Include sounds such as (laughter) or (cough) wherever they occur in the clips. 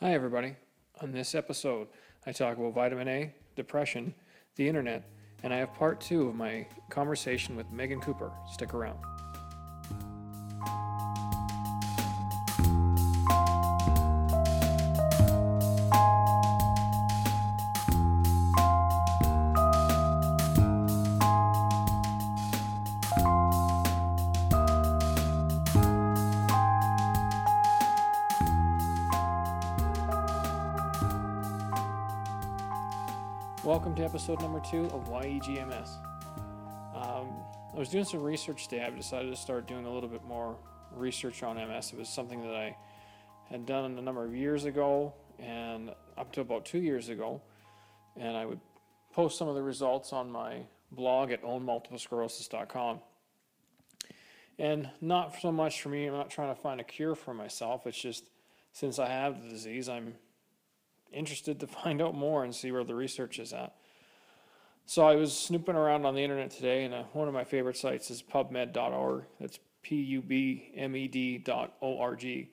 Hi, everybody. On this episode, I talk about vitamin A, depression, the internet, and I have part two of my conversation with Meghan Cooper. Stick around. Episode number two of YEGMS. Um, I was doing some research today. I've decided to start doing a little bit more research on MS. It was something that I had done a number of years ago and up to about two years ago. And I would post some of the results on my blog at ownmultiplesclerosis.com. And not so much for me, I'm not trying to find a cure for myself. It's just since I have the disease, I'm interested to (laughs) find out more and see where the research is at. So I was snooping around on the internet today, and uh, one of my favorite sites is PubMed.org. That's P-U-B-M-E-D dot O-R-G.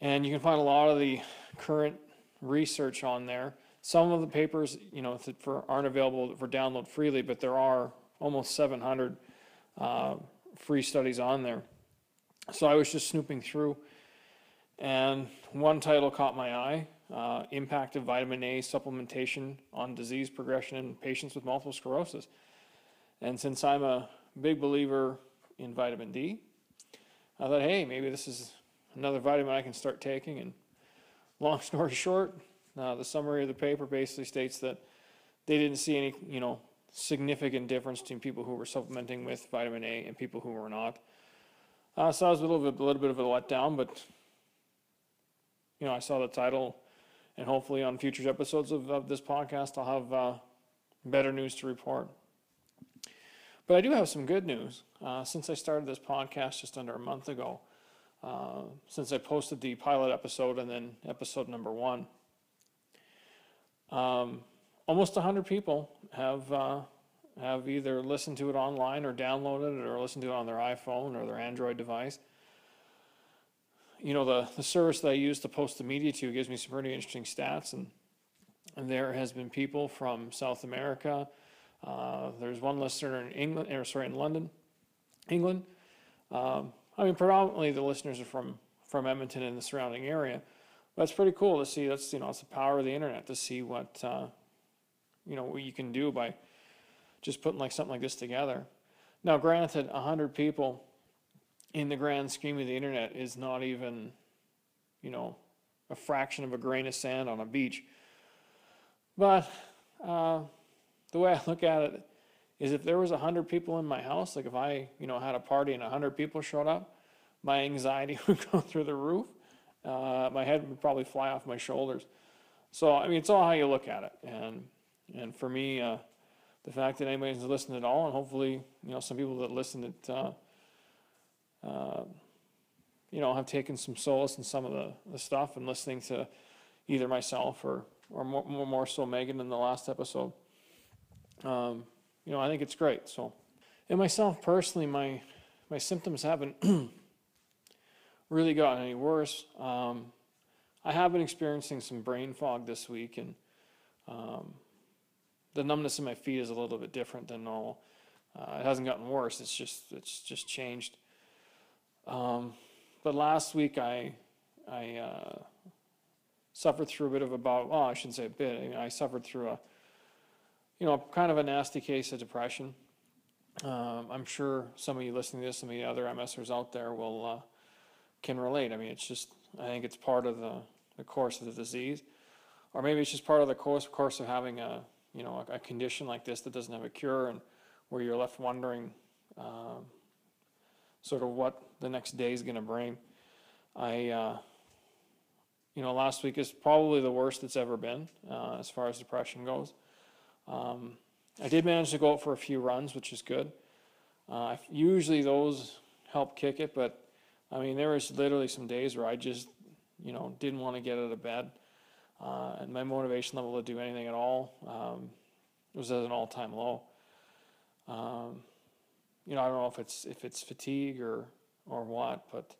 And you can find a lot of the current research on there. Some of the papers, you know, for, aren't available for download freely, but there are almost 700 uh, free studies on there. So I was just snooping through, and one title caught my eye, uh, impact of vitamin A supplementation on disease progression in patients with multiple sclerosis. And since I'm a big believer in vitamin D, I thought, hey, maybe this is another vitamin I can start taking. And long (laughs) story short, uh, the summary of the paper basically states that they didn't see any, you know, significant difference between people who were supplementing with vitamin A and people who were not. Uh, so I was a little bit, a little bit of a letdown, but you know, I saw the title and hopefully on future episodes of, of this podcast, I'll have uh, better news to report. But I do have some good news. Uh, since I started this podcast just under a month ago, uh, since I posted the pilot episode and then episode number one, um, almost 100 people have uh, have either listened to it online or downloaded it or listened to it on their iPhone or their Android device you know, the, the service that I use to post the media to gives me some pretty interesting stats. And, and there has been people from South America. Uh, there's one listener in England, or sorry, in London, England. Um, I mean, predominantly the listeners are from, from Edmonton and the surrounding area. It's pretty cool to see. That's, you know, it's the power of the internet to see what, uh, you know, what you can do by just putting like something like this together. Now, granted, 100 people in the grand scheme of the internet is not even, you know, a fraction of a grain of sand on a beach. But uh, the way (laughs) I look at it is if there was 100 people in my house, like if I, you know, had a party and 100 people showed up, my anxiety (laughs) would go through the roof. Uh, my head would probably fly off my shoulders. So, I mean, it's all how you look at it. And, and for me, uh, the fact that anybody's listened at all, and hopefully, you know, some people that listen at, uh, you know, have taken some solace in some of the, the stuff and listening to either myself or, or more, more so Meghan in the last episode. Um, you know, I think it's great. So, and myself personally, my, my symptoms haven't (clears throat) really gotten any worse. Um, I have been experiencing some brain fog this week, and um, the numbness in my feet is a little bit different than normal. Uh, it hasn't gotten worse. It's just it's just changed. Um, but last week I, I uh, suffered through a bit of a bout, well, I shouldn't say a bit, I suffered through a, you know, kind of a nasty case of depression. Um, I'm sure some of you listening to this, some of the other MSers out there will, uh, can relate. I mean, it's just, I think it's part of the, the course of the disease. Or maybe it's just part of the course, course of having a, you know, a, a condition like this that doesn't have a cure and where you're left wondering, um, sort of what the next day is going to bring. I, uh, you know, last week is probably the worst it's ever been uh, as far as depression goes. Um, I did manage to go out for a few runs, which is good. Uh, usually those help kick it, but I mean, there was literally some days where I just, you know, didn't want to get out of bed. Uh, and my motivation level to do anything at all um, was at an all-time low. Um, you know, I don't know if it's if it's fatigue or or what, but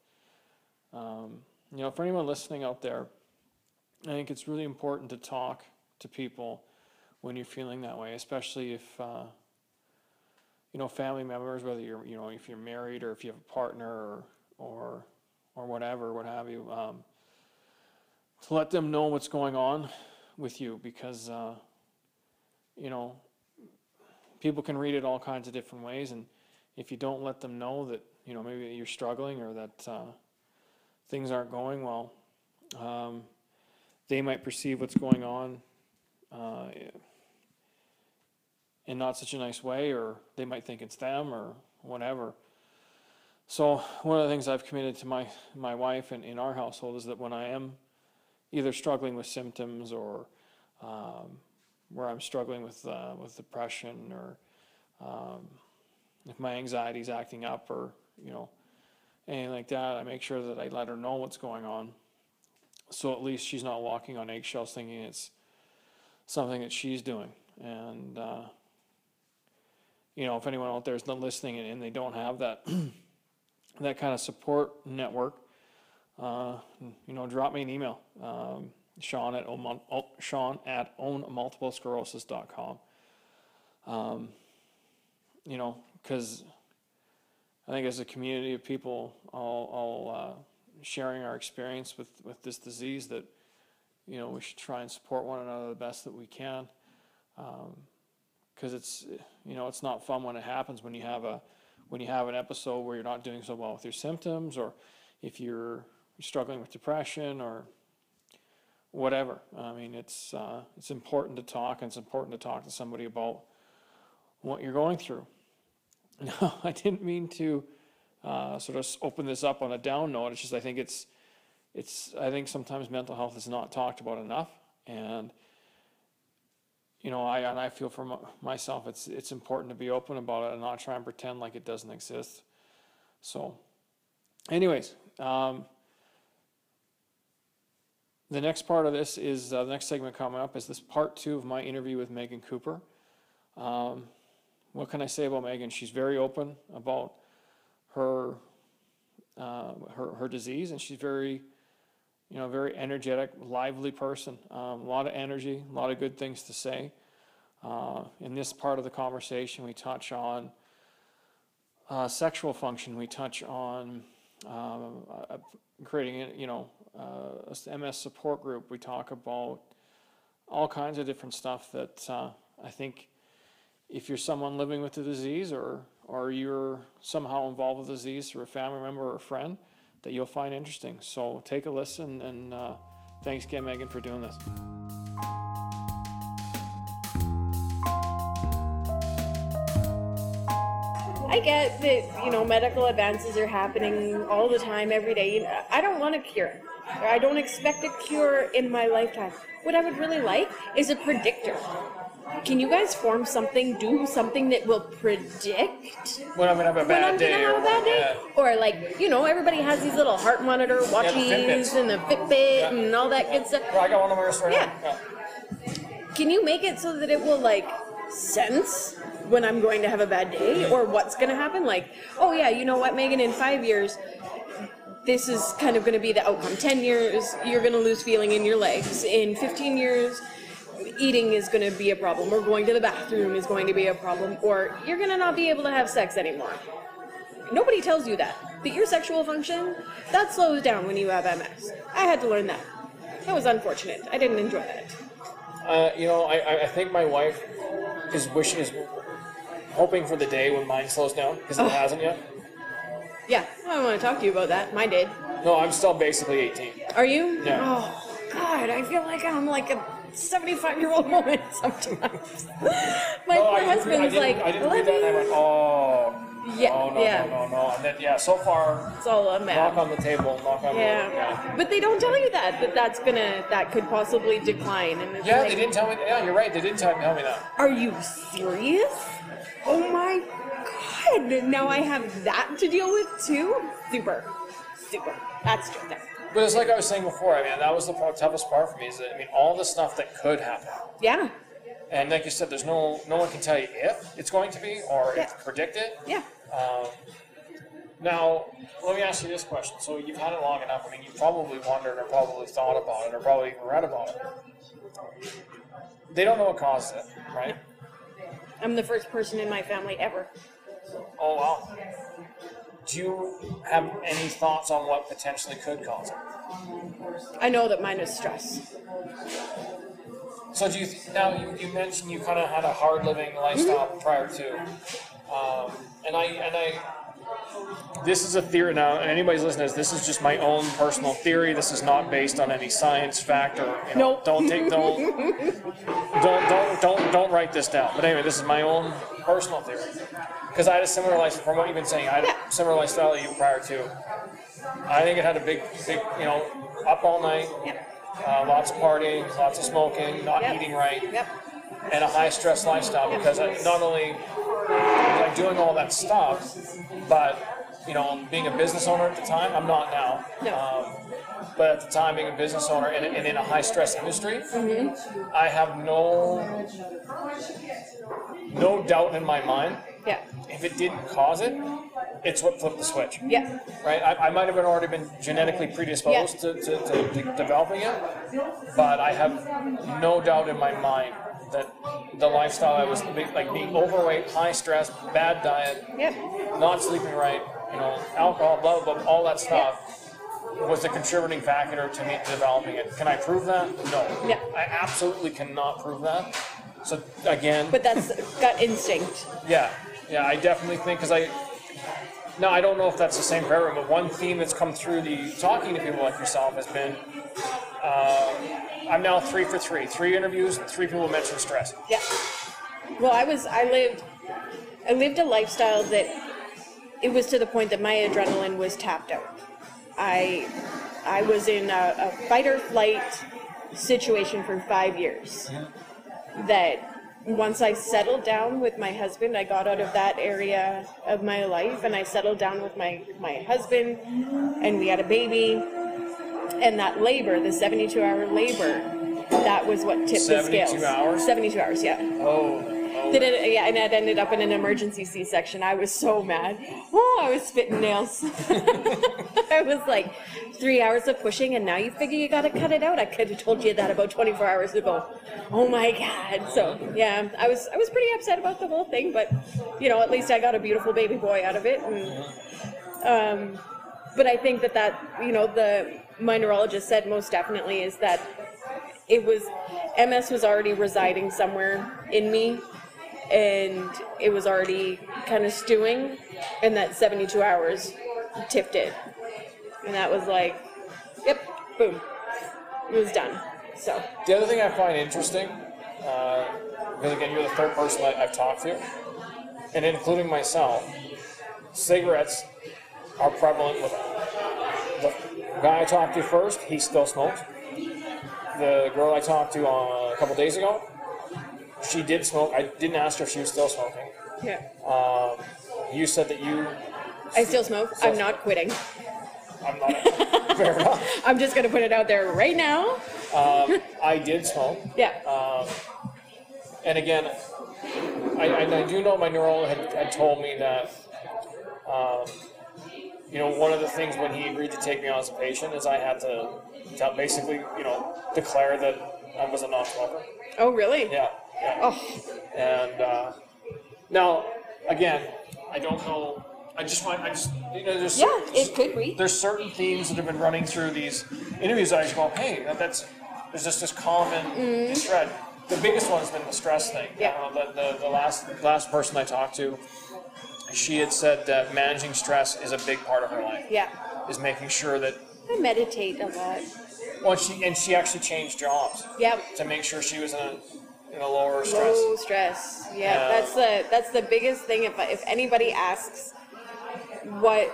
um, you know, for anyone listening out there, I think it's really important to talk to people when you're feeling that way, especially if, uh, you know, family members, whether you're, you know, if you're married or if you have a partner or, or, or whatever, what have you, um, to let them know what's going on with you because, uh, you know, people can read it all kinds of different ways and if you don't let them know that, you know, maybe you're struggling or that, uh, things aren't going well, um, they might perceive what's going on, uh, in not such a nice way, or they might think it's them or whatever. So one of the things I've committed to my, my wife and in our household is that when I am either struggling with symptoms or, um, where I'm struggling with, uh, with depression or, um, if my anxiety's acting up or, you know, anything like that, I make sure that I let her know what's going on. So at least she's not walking on eggshells thinking it's something that she's doing. And, uh, you know, if anyone out there is not listening and, and they don't have that, (clears throat) that kind of support network, uh, you know, drop me an email. Um, Sean at, own, oh, Sean at ownmultiplesclerosis.com. Um, you know, because I think as a community of people, all, all uh, sharing our experience with, with this disease, that you know we should try and support one another the best that we can, because it's you know it's not fun when it happens when you have a when you have an episode where you're not doing so well with your symptoms, or if you're struggling with depression or whatever. I mean, it's uh, it's important to talk, and it's important to talk to somebody about what you're going through. No, (laughs) I didn't mean to uh, sort of open this up on a down note. It's just I think it's it's I think sometimes mental health is not talked about enough, and you know I and I feel for my, myself it's it's important to be open about it and not try and pretend like it doesn't exist. So, anyways, um, the next part of this is uh, the next segment coming up is this part two of my interview with Meghan Cooper. Um, what can I say about Meghan? She's very open about her uh, her her disease, and she's very, you know, very energetic, lively person. Um, a lot of energy, a lot of good things to say. Uh, in this part of the conversation, we touch on uh, sexual function. We touch on uh, creating, you know, uh, MS support group. We talk about all kinds of different stuff that uh, I think if you're someone living with the disease or, or you're somehow involved with the disease through a family member or a friend, that you'll find interesting. So take a listen and uh, thanks again, Meghan, for doing this. I get that you know medical advances are happening all the time, every day. I don't want a cure. I don't expect a cure in my lifetime. What I would really like is a predictor. Can you guys form something, do something that will predict When I'm gonna have a when I'm gonna have a bad day? Or like, you know, everybody has these little heart monitor watches Fitbits. and the Fitbit and all that good stuff. I got one right Yeah. Can you make it so that it will like sense when I'm going to have a bad day or what's going to happen? Like, oh yeah, you know what, Meghan, in five years, this is kind of going to be the outcome. 10 years, you're going to lose feeling in your legs. In 15 years, eating is going to be a problem, or going to the bathroom is going to be a problem, or you're going to not be able to have sex anymore. Nobody tells you that. That your sexual function, that slows down when you have MS. I had to learn that. That was unfortunate. I didn't enjoy that. Uh, you know, I, I- I think my wife is wishing, is hoping for the day when mine slows down because it hasn't yet. Yeah, I want to talk to you about that. My did. No, I'm still basically 18. Are you? Yeah. Oh, God, I feel like I'm like a 75 year old woman (laughs) sometimes. My No, poor I didn't, husband's I didn't, like, I didn't "Let read that and I me-" went, oh, Yeah, oh no, yeah. no, no, no. And then, yeah, so far, It's all a knock mess. on the table, knock on wood. Yeah. Yeah, but they don't tell you that that that's gonna that could possibly decline. And it's yeah like, they didn't tell me, yeah, you're right, they didn't tell tell me that. Are you serious? Oh my God! Now I have that to deal with too. Super, super. That's just it. But it's like I was saying before, I mean, that was the toughest part for me is that, I mean, all the stuff that could happen. Yeah, And like you said, there's no, no one can tell you if it's going to be or Yeah. if predict it. yeah. Um, Now, let me ask you this question. So you've had it long enough. I mean, you've probably wondered or probably thought about it or probably even read about it. They don't know what caused it, right? I'm the first person in my family ever. Oh wow. Do you have any thoughts on what potentially could cause it? I know that mine is stress. So do you now you, you mentioned you kind of had a hard living lifestyle prior to, um, and I and I. This is a theory now, and anybody's listening to this. This is just my own personal theory. This is not based on any science fact or you know, Nope. don't take don't (laughs) don't don't don't don't write this down. But anyway, this is my own personal theory because I had a similar lifestyle. From what you've been saying, I had a similar lifestyle to you prior to. I think it had a big big you know up all night, Yep. uh, lots of partying, lots of smoking, not Yep. eating right Yep. and a high stress lifestyle because I, not only I doing all that stuff, but you know, being a business owner at the time, I'm not now. No. Um, but at the time, being a business owner and, and in a high stress industry, Mm-hmm. I have no no doubt in my mind Yeah. if it didn't cause it, it's what flipped the switch Yeah. right? I, I might have been already been genetically predisposed to, to, to, to developing it, but I have no doubt in my mind that the lifestyle I was like being overweight, high stress, bad diet, Yep. not sleeping right, you know, alcohol, blah blah, blah all that stuff was a contributing factor to me developing it. Can I prove that? No. Yeah. I absolutely cannot prove that. So again, But that's gut instinct. yeah, yeah, I definitely think because I. No, I don't know if that's the same for everyone, but one theme that's come through the talking to people like yourself has been. Uh, I'm now three for three. Three interviews, three people mentioned stress. Yeah. Well, I was I lived I lived a lifestyle that it was to the point that my adrenaline was tapped out. I I was in a, a fight or flight situation for five years. That once I settled down with my husband, I got out of that area of my life and I settled down with my, my husband and we had a baby. And that labor, the 72 hour labor, that was what tipped the 72 scales. hours? 72 hours, yeah. Oh, It, yeah, and it ended up in an emergency C-section. I was so mad. Oh, I was spitting nails. (laughs) I was like, three hours of pushing, and now you figure you gotta cut it out. I could have told you that about 24 hours ago. Oh my god. So yeah, I was I was pretty upset about the whole thing, but you know, at least I got a beautiful baby boy out of it. And um, but I think that that you know the my neurologist said most definitely is that it was MS was already residing somewhere in me and it was already kind of stewing and that 72 hours tipped it and that was like yep boom it was done so The other thing I find interesting, uh, because again, you're the third person I, I've talked to, and including myself, cigarettes are prevalent with the guy I talked to first. He still smokes. The girl I talked to uh, a couple days ago, she did smoke. I didn't ask her if she was still smoking. yeah Um, you said that you. i still smoke i'm not quitting I'm not. (laughs) fair enough. i'm just gonna put it out there right now Um, (laughs) I did smoke. yeah Um, and again, I, I, I do know my neuro had, had told me that, um, you know, one of the things when he agreed to take me on as a patient is I had to, to basically, you know, declare that I was a non-smoker. oh really Yeah. Oh And uh, now, again, I don't know. I just want. I just you know, there's yeah certain- it could be there's certain themes that have been running through these interviews that I just go, hey, that, that's there's just this common thread. The biggest one has been the stress thing. Mm-hmm. Yeah. Uh, the, the, the last last person I talked to, she had said that managing stress is a big part of her life. yeah Is making sure that i meditate a lot well, she and she actually changed jobs yep to make sure she was in a in a lower stress. Low stress. Yeah, Yeah. that's the that's the biggest thing. If if anybody asks what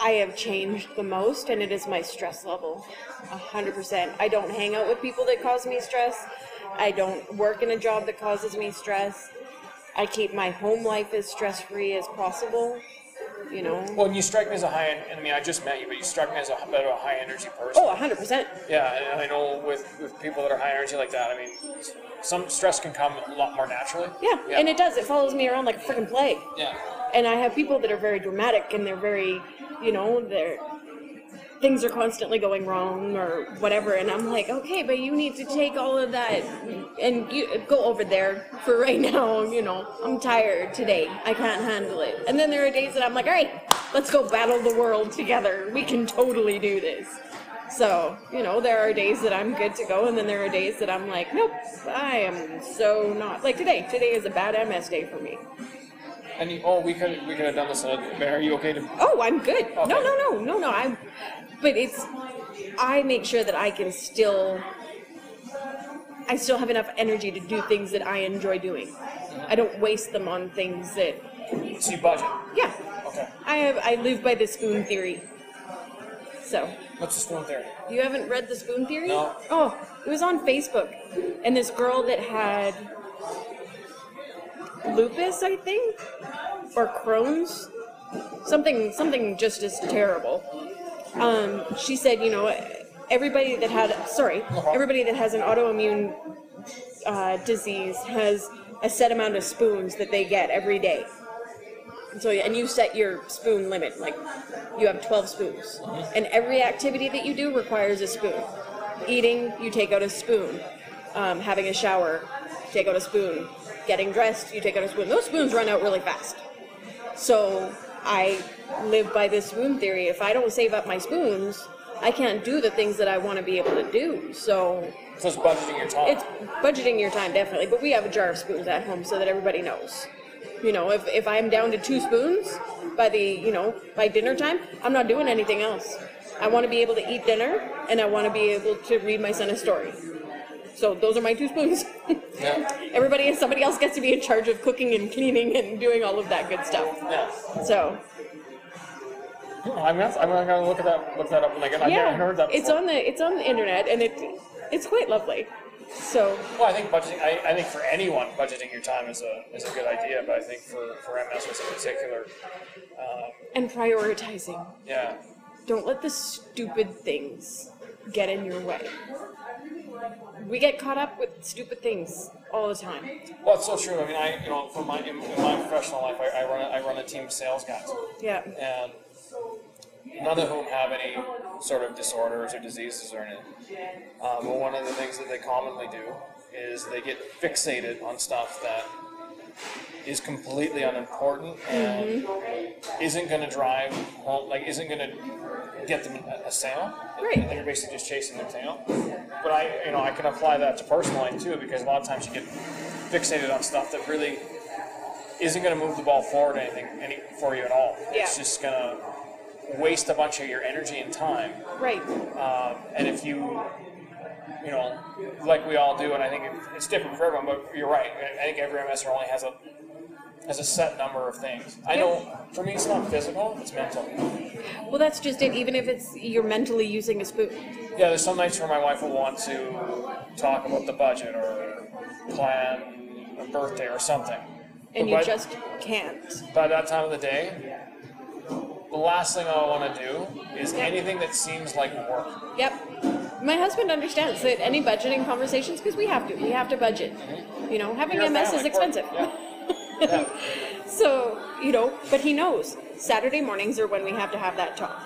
I have changed the most, and it is my stress level, a hundred percent. I don't hang out with people that cause me stress. I don't work in a job that causes me stress. I keep my home life as stress free as possible. You know. Well, and you strike me as a high. I mean, I just met you, but you struck me as a bit of a high energy person. Oh, a hundred percent. Yeah, and I know with, with people that are high energy like that, I mean, some stress can come a lot more naturally. Yeah, and it does. It follows me around like a freaking plague. Yeah. and I have people that are very dramatic and they're very, you know, they're things are constantly going wrong or whatever and i'm like okay but you need to take all of that and you go over there for right (laughs) now you know. I'm tired today. I can't handle it. And then there are days that i'm like all right let's go battle the world together. We can totally do this. So you know there are days that i'm good to go and then there are days that i'm like nope i am so not like today today is a bad ms day for me. And you, oh, we could, we could have done this, uh, but are you okay to, Oh, I'm good. No, no, no, no, no. I'm, but it's, I make sure that I can still, I still have enough energy to do things that I enjoy doing. I don't waste them on things that, see budget? yeah. Okay. I have, I live by the spoon theory. So, What's the spoon theory? you haven't read the spoon theory? No. Oh, it was on Facebook, and this girl that had lupus, I think, or Crohn's, something, something just as terrible. Um, she said, you know, everybody that had, sorry, everybody that has an autoimmune uh, disease has a set amount of spoons that they get every day. So, and you set your spoon limit, like you have 12 spoons. And every activity that you do requires a spoon. Eating, you take out a spoon. Um, having a shower, take out a spoon. Getting dressed, you take out a spoon. Those spoons run out really fast. So I live by this spoon theory. If I don't save up my spoons, I can't do the things that I want to be able to do. So So it's budgeting your time. it's budgeting your time definitely, but we have a jar of spoons at home so that everybody knows. You know, if, if I'm down to two spoons by the, you know, by dinner time, I'm not doing anything else. I want to be able to eat dinner and I want to be able to read my son a story. So those are my two spoons. Yeah, Everybody, and somebody else gets to be in charge of cooking and cleaning and doing all of that good stuff. yeah. So I'm gonna, I'm gonna look at that, look that up when I get, I've never yeah, heard that it's before. on the it's on the internet and it it's quite lovely. So Well, I think budgeting, I, I think for anyone, budgeting your time is a, is a good idea, but I think for, for MS in particular, um, and prioritizing. yeah. Don't let the stupid things get in your way. We get caught up with stupid things all the time. Well, it's so true. I mean, I, you know, for my, in, in my professional life, I, I run, a, I run a team of sales guys. Yeah. and none of whom have any sort of disorders or diseases or anything. Um, but one of the things that they commonly do is they get fixated on stuff that is completely unimportant and isn't going to drive home, like isn't going to get them a, a sale. Right. And they're basically just chasing their tail. But I, you know, I can apply that to personal life too because a lot of times you get fixated on stuff that really isn't going to move the ball forward anything any for you at all. It's just going to waste a bunch of your energy and time. Right. Um, and if you, you know, like we all do, and I think it's different for everyone, but you're right. I think every MSer only has a has a set number of things. I know for me, it's not physical; it's mental. Well, that's just it. Even if it's you're mentally using a spoon. Yeah, there's some nights where my wife will want to talk about the budget or plan a birthday or something. And you But- just can't. by that time of the day, the last thing I want to do is anything that seems like work. Yep. My husband understands that any budgeting conversations, because we have to, we have to budget. You know, having You're MS is expensive. Yeah. yeah. (laughs) So, you know, but he knows Saturday mornings are when we have to have that talk.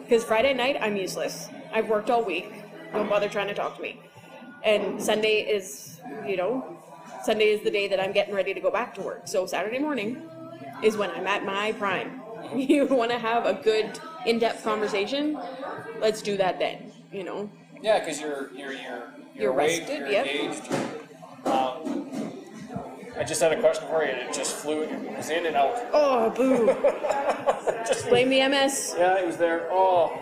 Because Friday night, I'm useless. I've worked all week. Don't bother trying to talk to me. And Sunday is, you know, Sunday is the day that I'm getting ready to go back to work. So Saturday morning is when I'm at my prime. (laughs) You want to have a good, in-depth conversation? Let's do that then. You know. Yeah, because you're you're you're you're, awake, rested, you're yep. engaged. Um, I just had a question for you, and it just flew. It was in and out. Oh, boo! (laughs) Just Blame the MS. yeah, it was there. Oh,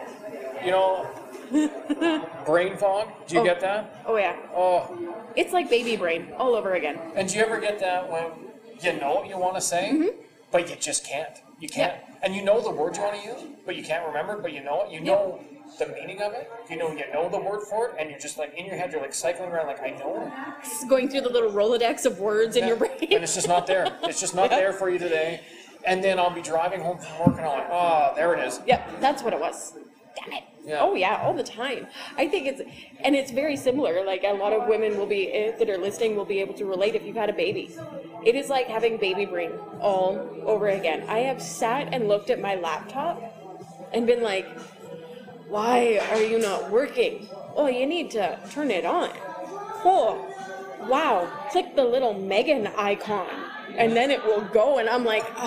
you know, (laughs) brain fog. Do you Oh. get that? Oh yeah, Oh, it's like baby brain all over again. and do you ever get that when you know what you want to say, but you just can't? You can't, Mm-hmm. Yeah. and you know the word you want to use, but you can't remember. But you know it. You know the meaning of it. You know you know the word for it, and you're just like in your head. You're like cycling around, like I know. it. Going through the little Rolodex of words in your brain. and it's just not there. It's just not there for you today. And then I'll be driving home from work and I'm like, oh, there it is. Yep, that's what it was. Damn it. Yeah. Oh yeah, all the time. I think it's and it's very similar. Like a lot of women will be eh, that are listening will be able to relate if you've had a baby. It is like having baby brain all over again. I have sat and looked at my laptop and been like, "Why are you not working? Oh, you need to turn it on." Oh, wow! Click the little Meghan icon, and then it will go. And I'm like, (laughs)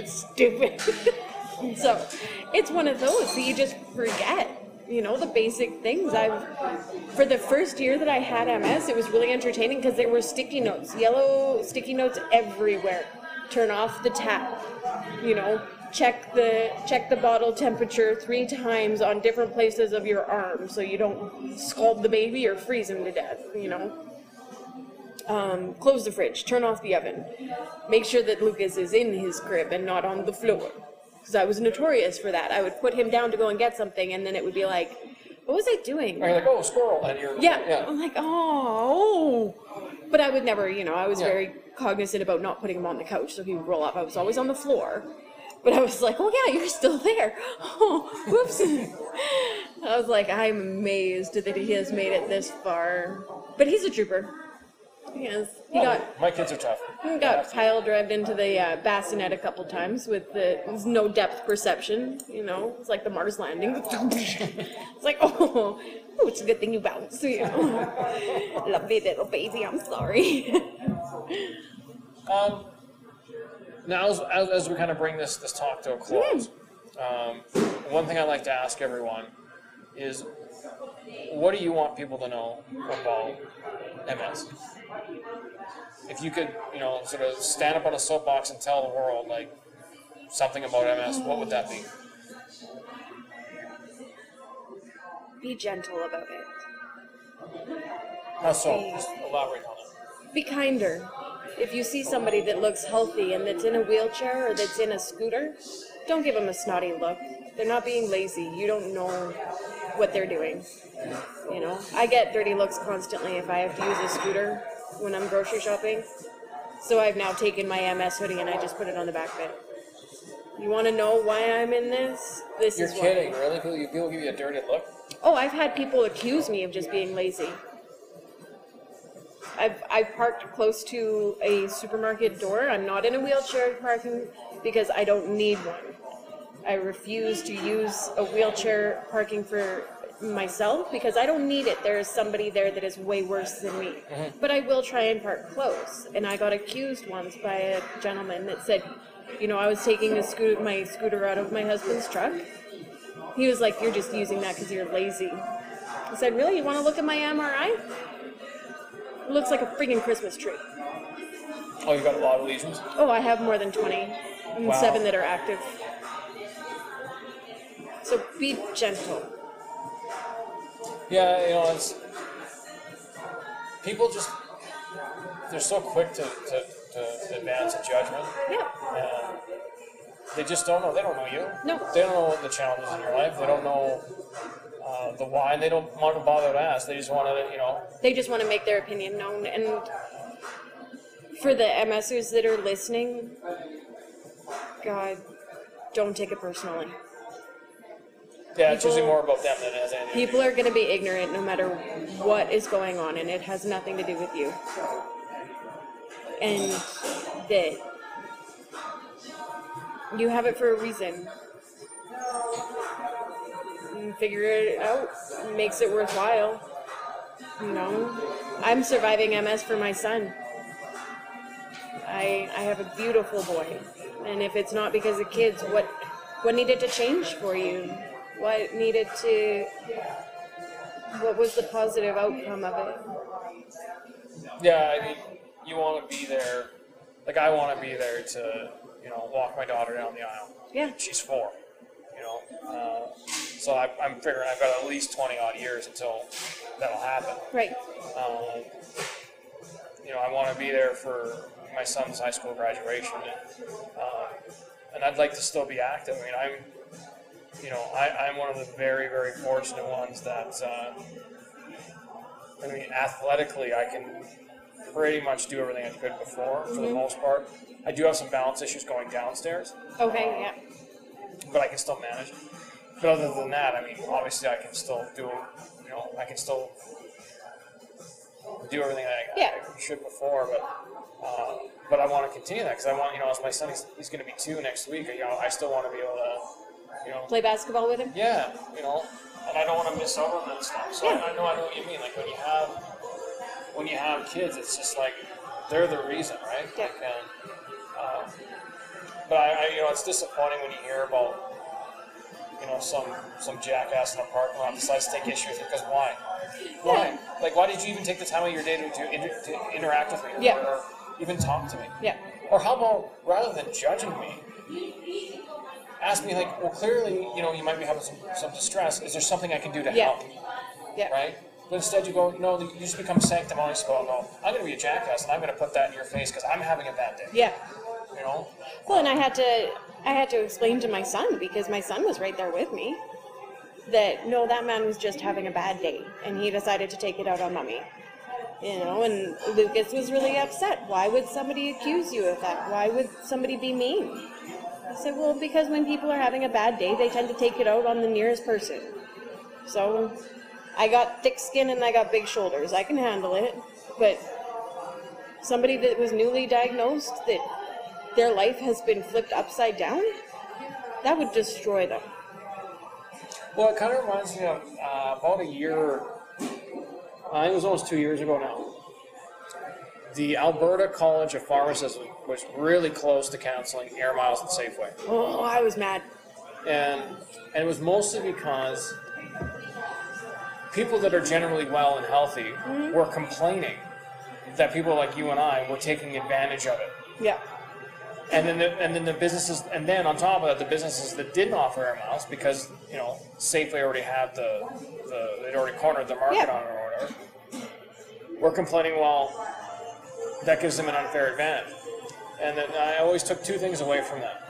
"It's stupid." (laughs) so it's one of those that you just forget you know the basic things i've for the first year that i had ms it was really entertaining because there were sticky notes yellow sticky notes everywhere turn off the tap you know check the check the bottle temperature three times on different places of your arm so you don't scald the baby or freeze him to death you know um, close the fridge turn off the oven make sure that lucas is in his crib and not on the floor because I was notorious for that. I would put him down to go and get something, and then it would be like, "What was I doing?" Or you're like, oh, squirrel, and you're Yeah, yeah. I'm like, "Oh," but I would never, you know, I was Yeah. very cognizant about not putting him on the couch so he would roll up. I was always on the floor, but I was like, "Oh yeah, you're still there." Oh, (laughs) whoops. I was like, I'm amazed that he has made it this far, but he's a trooper. He is. He Well, got my kids are tough. I got pile drived into the uh, bassinet a couple times with the there's no depth perception. You know, it's like the Mars landing. (laughs) it's like, oh, oh, it's a good thing you bounced. You know, (laughs) lovely little baby. I'm sorry. Um, now, as, as, as we kind of bring this, this talk to a close, um, one thing I like to ask everyone is what do you want people to know about MS? If you could, you know, sort of stand up on a soapbox and tell the world, like, something about MS, what would that be? Be gentle about it. How so? Just elaborate on it. Be kinder. If you see somebody that looks healthy and that's in a wheelchair or that's in a scooter, don't give them a snotty look. They're not being lazy. You don't know what they're doing. You know, I get dirty looks constantly if I have to use a scooter when I'm grocery shopping. So I've now taken my MS hoodie and I just put it on the back bit. You want to know why I'm in this? This You're is why. kidding, really? People, you- people give you a dirty look? Oh, I've had people accuse me of just being lazy. I've, I've parked close to a supermarket door. I'm not in a wheelchair parking because I don't need one. I refuse to use a wheelchair parking for myself because I don't need it. There is somebody there that is way worse than me. Mm-hmm. But I will try and park close. And I got accused once by a gentleman that said, you know, I was taking a scoot- my scooter out of my husband's truck. He was like, You're just using that because you're lazy. I said, Really? You want to look at my MRI? It looks like a freaking Christmas tree. Oh, you got a lot of lesions? Oh, I have more than 20 and Wow. seven that are active. So be gentle. Yeah, you know, it's people just they're so quick to, to, to advance a judgment. Yeah. And they just don't know. They don't know you. No. They don't know the challenges in your life. They don't know uh, the why, and they don't want to bother to ask. They just want to, you know, They just want to make their opinion known. And for the MSers that are listening, God, don't take it personally. yeah, it's usually People- more about them than it has anything. People are going to be ignorant no matter what is going on, and it has nothing to do with you. And that you have it for a reason. And figure it out. Makes it worthwhile. You know, I'm surviving MS for my son. I I have a beautiful boy, and if it's not because of kids, what what needed to change for you? What needed to? What was the positive outcome of it? Yeah, I mean, you want to be there. Like I want to be there to, you know, walk my daughter down the aisle. Yeah. She's four. You know, uh, so I, I'm figuring I've got at least twenty odd years until that'll happen. Right. Um, you know, I want to be there for my son's high school graduation, and, uh, and I'd like to still be active. I mean, I'm, you know, I, I'm one of the very, very fortunate ones that, uh, I mean, athletically, I can pretty much do everything I could before for the most part. I do have some balance issues going downstairs, Okay. Yeah. But I can still manage. but other than that, I mean, obviously, I can still do, you know, I can still do everything I, Yeah. I should before, but uh, but I want to continue that because I want, you know, as my son, he's, he's going to be two next week. You know, I still want to be able to, you know, Play basketball with him? yeah, you know, and I don't want to miss out on that stuff. So Yeah. I, I know I know what you mean. Like when you have when you have kids, it's just like they're the reason, right? Yeah. Like, um, but I, I, you know, it's disappointing when you hear about you know some some jackass in a parking lot decides to take issue with it because why? Why? Like, why did you even take the time of your day to, to, inter- to interact with me or, Yeah. or even talk to me? Yeah. Or how about rather than judging me, ask me like, well, clearly, you know, you might be having some, some distress. Is there something I can do to Yeah. help? Yeah. Right? But instead, you go, you know, you just become sanctimonious about, no, I'm going to be a jackass and I'm going to put that in your face because I'm having a bad day. Yeah. You know? Well, and I had to I had to explain to my son because my son was right there with me that no, that man was just having a bad day and he decided to take it out on mommy. You know, and Lucas was really upset. Why would somebody accuse you of that? Why would somebody be mean? I said, well, because when people are having a bad day, they tend to take it out on the nearest person. So I got thick skin and I got big shoulders. I can handle it. But somebody that was newly diagnosed that their life has been flipped upside down, that would destroy them. Well, it kind of reminds me of uh, about a year, I think it was almost two years ago now. The Alberta College of Pharmacists was really close to canceling Air Miles and Safeway. Oh, I was mad. and and it was mostly because people that are generally well and healthy were complaining that people like you and I were taking advantage of it. Yeah. And then the, and then the businesses and then on top of that the businesses that didn't offer air miles because you know Safeway already had the, the they'd already cornered the market Yeah. on it or whatever. We're complaining well that gives them an unfair advantage. And then I always took two things away from that.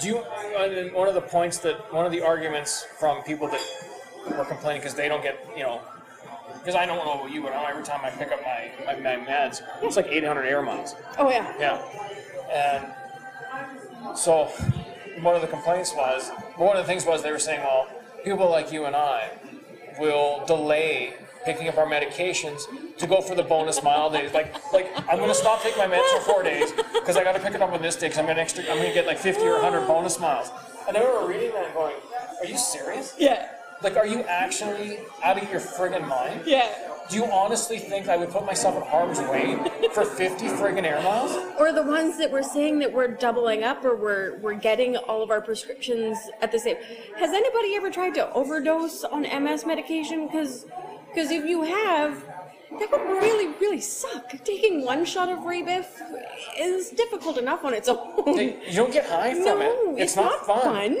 Do you and one of the points that one of the arguments from people that were complaining because they don't get you know because I don't know about you, but every time I pick up my, my, my meds, it's like 800 air miles. Oh yeah. Yeah. And so one of the complaints was, one of the things was they were saying, well, people like you and I will delay picking up our medications to go for the bonus mile days. Like, like I'm going to stop taking my meds for four days because I got to pick it up on this day because I'm going to extra, I'm going to get like 50 or 100 bonus miles. And I remember reading that and going, are you serious? Yeah. Like, are you actually out of your friggin' mind? Yeah. Do you honestly think I would put myself in harm's way for 50 friggin' air miles? Or the ones that we're saying that we're doubling up or we're we're getting all of our prescriptions at the same. Has anybody ever tried to overdose on MS medication? Because because if you have, that would really really suck. Taking one shot of Rebif is difficult enough on its (laughs) own. You don't get high from no, it. It's, not, fun.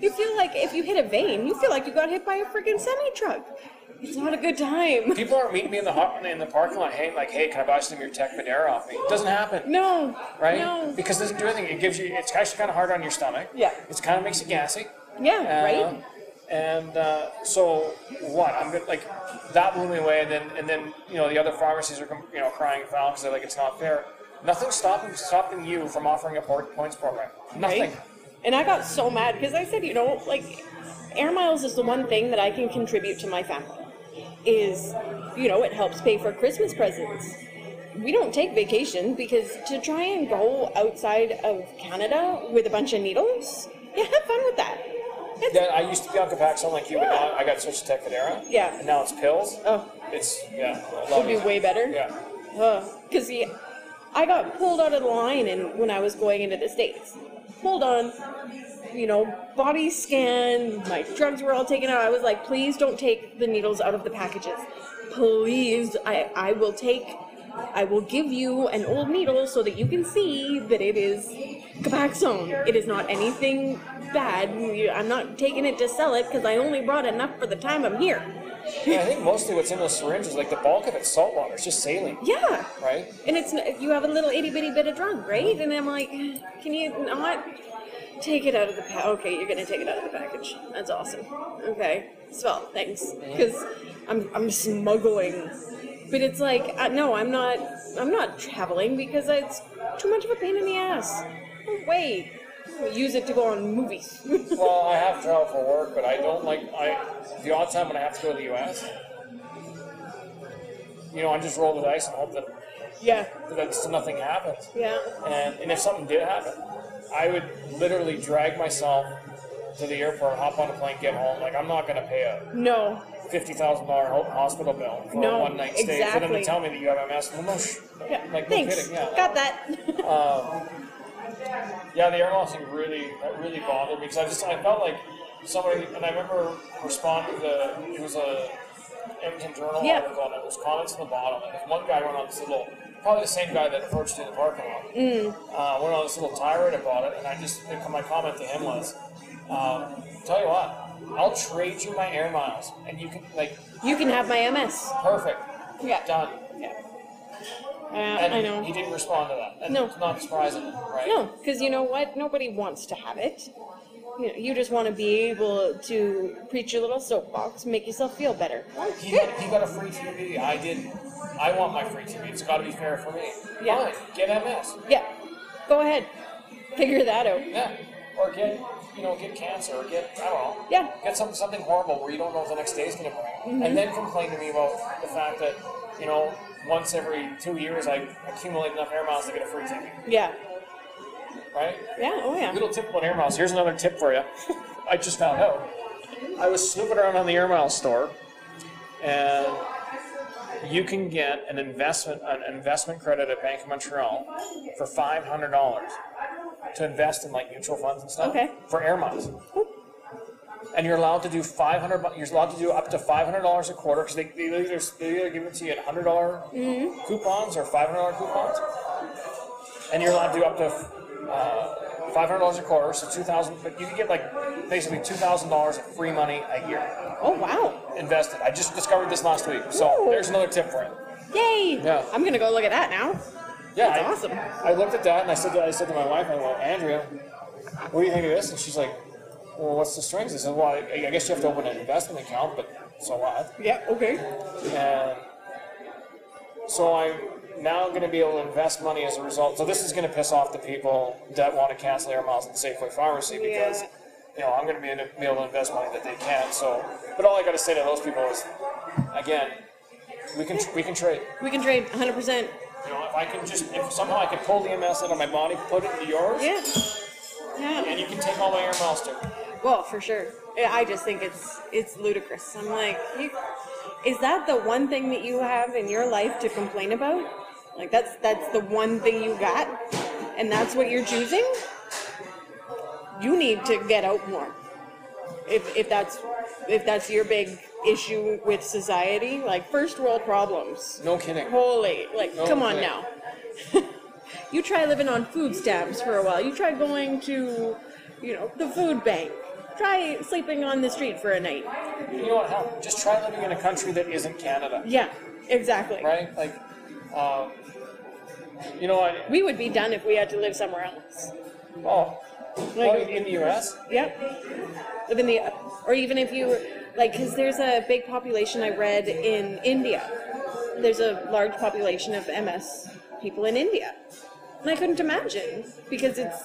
You feel like if you hit a vein, you feel like you got hit by a freaking semi truck. It's not a good time. People aren't meeting me in the hot, in the parking lot. Hey, like, hey, can I buy some of your Tecfidera off me? It doesn't happen, No. right? No. Because it doesn't do anything. It gives you. It's actually kind of hard on your stomach. Yeah. It kind of makes you gassy. Yeah. Uh, right. And uh, so what? I'm good. Like that blew me away. And then and then you know the other pharmacies are you know crying foul because they're like it's not fair. Nothing's stopping stopping you from offering a points program. Nothing. Right? And I got so mad because I said, you know, like, air miles is the one thing that I can contribute to my family. Is, you know, it helps pay for Christmas presents. We don't take vacation because to try and go outside of Canada with a bunch of needles, yeah, have fun with that. It's, Yeah, I used to be on Copaxone like you, but now I got switched to Tecfidera. Yeah. And now it's pills. oh, It's yeah. Would be way better. Yeah. Because see, I got pulled out of the line and when I was going into the states. Hold on, you know, body scan. My drugs were all taken out. I was like, please don't take the needles out of the packages. Please, I I will take. I will give you an old needle so that you can see that it is Copaxone. It is not anything bad. I'm not taking it to sell it because I only brought enough for the time I'm here. Yeah, I think mostly what's in those syringes, like the bulk of it's salt water. It's just saline, Yeah. right? And it's you have a little itty bitty bit of drug, right? And I'm like, can you not take it out of the pack? Okay, you're gonna take it out of the package. That's awesome. Okay, swell, thanks. Because I'm I'm smuggling, but it's like uh, no, I'm not. I'm not traveling because it's too much of a pain in the ass. No way. Use it to go on movies. (laughs) Well, I have traveled for work, but I don't like I. The odd time when I have to go to the U.S., you know, I just roll the dice and hope that yeah, that nothing happens. yeah. And and if something did happen, I would literally drag myself to the airport, hop on a plane, get home. Like I'm not going to pay a No, fifty thousand dollar hospital bill for No, a one night stay for them to tell me that you have MS. Well, no, sh- yeah. like no Thanks. kidding, yeah. Got that. Um, yeah, the air miles thing really that really bothered me because I just I felt like somebody and I remember responding to the it was a Edmonton Journal Yeah. article and it was comments on the bottom and this one guy went on this little probably the same guy that approached you in the parking lot Mm. uh, went on this little tirade about it and I just my comment to him was um, tell you what I'll trade you my air miles and you can like you can have my MS. perfect Yeah. done. Uh, and I know. he didn't respond to that and No. it's not surprising right No, because you know what? Nobody wants to have it. You know, you just want to be able to preach your little soapbox, make yourself feel better. Well, He good. got, he got a free TV. I didn't. I want my free TV. It's got to be fair for me. Yeah. Fine, get MS. Yeah. Go ahead. Figure that out. Yeah. Or get, you know, get cancer or get, I don't know. Yeah. Get some, something horrible where you don't know what the next day is going to bring. Mm-hmm. And then complain to me about the fact that, you know, once every two years I accumulate enough air miles to get a free ticket. Yeah. Right? Yeah. Oh yeah. Little tip about air miles. Here's another tip for you. (laughs) I just found out. I was snooping around on the air miles store, and you can get an investment an investment credit at Bank of Montreal for five hundred dollars to invest in like mutual funds and stuff. Okay. For air miles. And you're allowed to do five hundred. You're allowed to do up to five hundred dollars a quarter because they, they either they either give it to you at hundred coupons or five hundred dollar coupons and you're allowed to do up to uh, five hundred dollars a quarter, so two thousand. But you can get like basically two thousand dollars of free money a year Oh wow. invested. I just discovered this last week, so Ooh. there's another tip for you. Yay. Yeah. I'm gonna go look at that now. Yeah, That's I, awesome. I looked at that and I said, to, I said to my wife, I went, Andrea, what do you think of this? And she's like, Well, what's the strings? I said, Well, I, I guess you have to open an investment account, but so what? Yeah. Okay. And so I'm now going to be able to invest money as a result. So this is going to piss off the people that want to cancel air miles in Safeway Pharmacy because Yeah. you know I'm going to be, able to be able to invest money that they can't. So, but all I got to say to those people is, again, we can we can trade. We can trade 100. percent You know, if I can just if somehow I can pull the MS out of my body, put it into yours, Yeah. Yeah. and you can take all my air miles too. Well, for sure. I just think it's it's ludicrous. I'm like, you, is that the one thing that you have in your life to complain about? Like that's that's the one thing you got, and that's what you're choosing. You need to get out more. If if that's if that's your big issue with society, like first world problems. No kidding. Holy, like, No come on now. (laughs) you try living on food stamps for a while. You try going to, you know, the food bank. Try sleeping on the street for a night. You know what? Hell, just try living in a country that isn't Canada, Yeah, exactly. right? Like, um, you know what? We would be done if we had to live somewhere else. Oh, well, Like- in the U.S. Yep. Live in the, or even if you, like, because there's a big population I read in India. There's a large population of MS people in India. And I couldn't imagine because it's,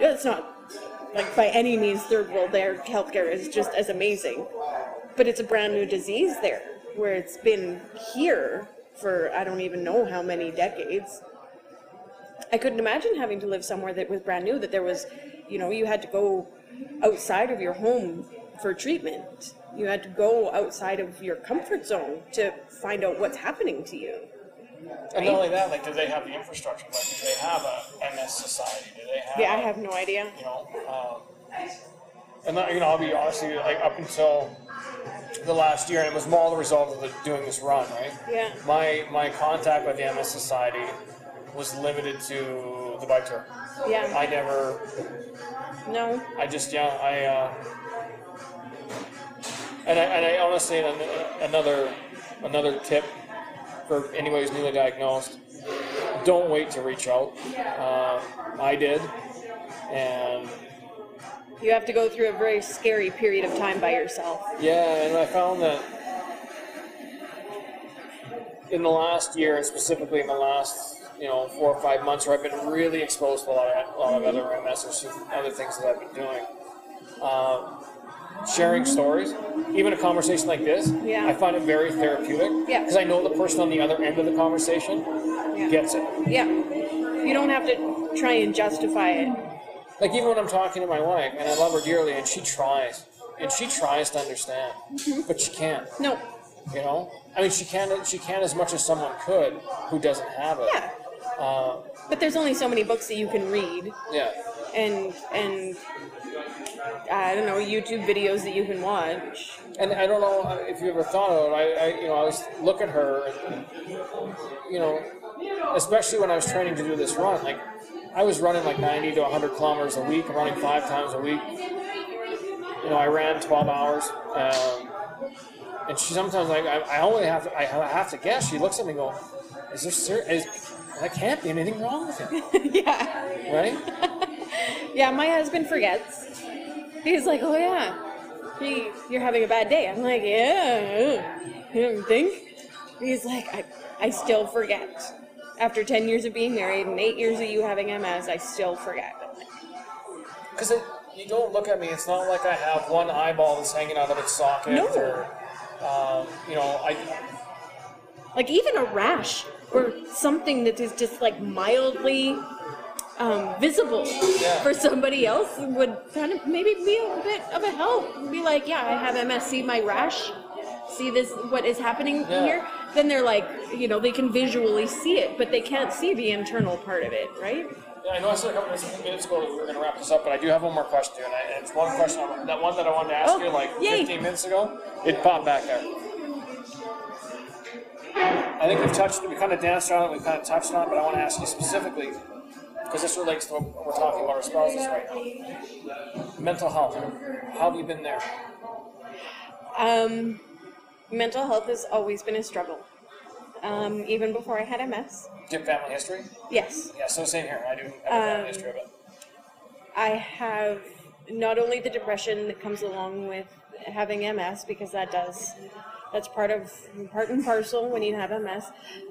it's not like by any means third world their healthcare is just as amazing. But it's a brand new disease there where it's been here for I don't even know how many decades. I couldn't imagine having to live somewhere that was brand new, that there was, you know, you had to go outside of your home for treatment. You had to go outside of your comfort zone to find out what's happening to you. And not only that, like, do they have the infrastructure? Like, do they have a MS society? Do they have? Yeah, I have no idea. You know, um, and that, you know, I'll be honest with you. Like up until the last year, and it was more the result of the, doing this run, right? Yeah. My my contact with the MS society was limited to the bike tour. Yeah. I never. No. I just yeah I. Uh, and I, and I honestly another another tip for anyone who's newly diagnosed: don't wait to reach out. Uh, I did, and You have to go through a very scary period of time by yourself. yeah, and I found that in the last year, and specifically in the last you know, four or five months where I've been really exposed to a lot of, a lot of other MS or other things that I've been doing. Um, sharing stories, even a conversation like this, Yeah. I find it very therapeutic. Yeah. Because I know the person on the other end of the conversation Yeah. gets it. Yeah. You don't have to try and justify it. Like even when I'm talking to my wife, and I love her dearly, and she tries, and she tries to understand, Mm-hmm. but she can't. No. You know, I mean, she can she can as much as someone could who doesn't have it. Yeah. Uh, But there's only so many books that you can read yeah. and and I don't know, YouTube videos that you can watch. And I don't know if you ever thought of it. I, I you know, I was look at her, and, you know, especially when I was training to do this run. Like, I was running like 90 to 100 kilometers a week, running five times a week. You know, I ran 12 hours. Um, and she sometimes like I, I only have to I have to guess. She looks at me and go, "Is there ser- is that can't be anything wrong with him, (laughs) yeah. right?" (laughs) Yeah, my husband forgets. He's like, "Oh yeah, you, you're having a bad day." I'm like, "Yeah, you don't think?" He's like, "I, I still forget." After ten years of being married and eight years of you having MS, I still forget. Because you don't look at me. It's not like I have one eyeball that's hanging out of its socket, No. or um, you know, I Like even a rash or something that is just like mildly um, visible Yeah. for somebody else would kind of maybe be a bit of a help. Be like, yeah, I have MS. See my rash. See this? What is happening Yeah. here? Then they're like, you know, they can visually see it, but they can't see the internal part of it, right? Yeah, I know I said a couple minutes- minutes ago that we were going to wrap this up, but I do have one more question to and, I, and it's one question, that one that I wanted to ask Oh, you like yay. 15 minutes ago. It popped back there. I think we've touched, we kind of danced around it, we kind of touched on it, but I want to ask you specifically, because this relates to what we're talking about our spouses right now. Mental health. How have you been there? Um, mental health has always been a struggle. Um, even before I had MS. Do you have family history? Yes, Yeah, so same here. I do have a Um, family history of it. I have not only the depression that comes along with having MS, because that does, that's part of, part and parcel when you have MS.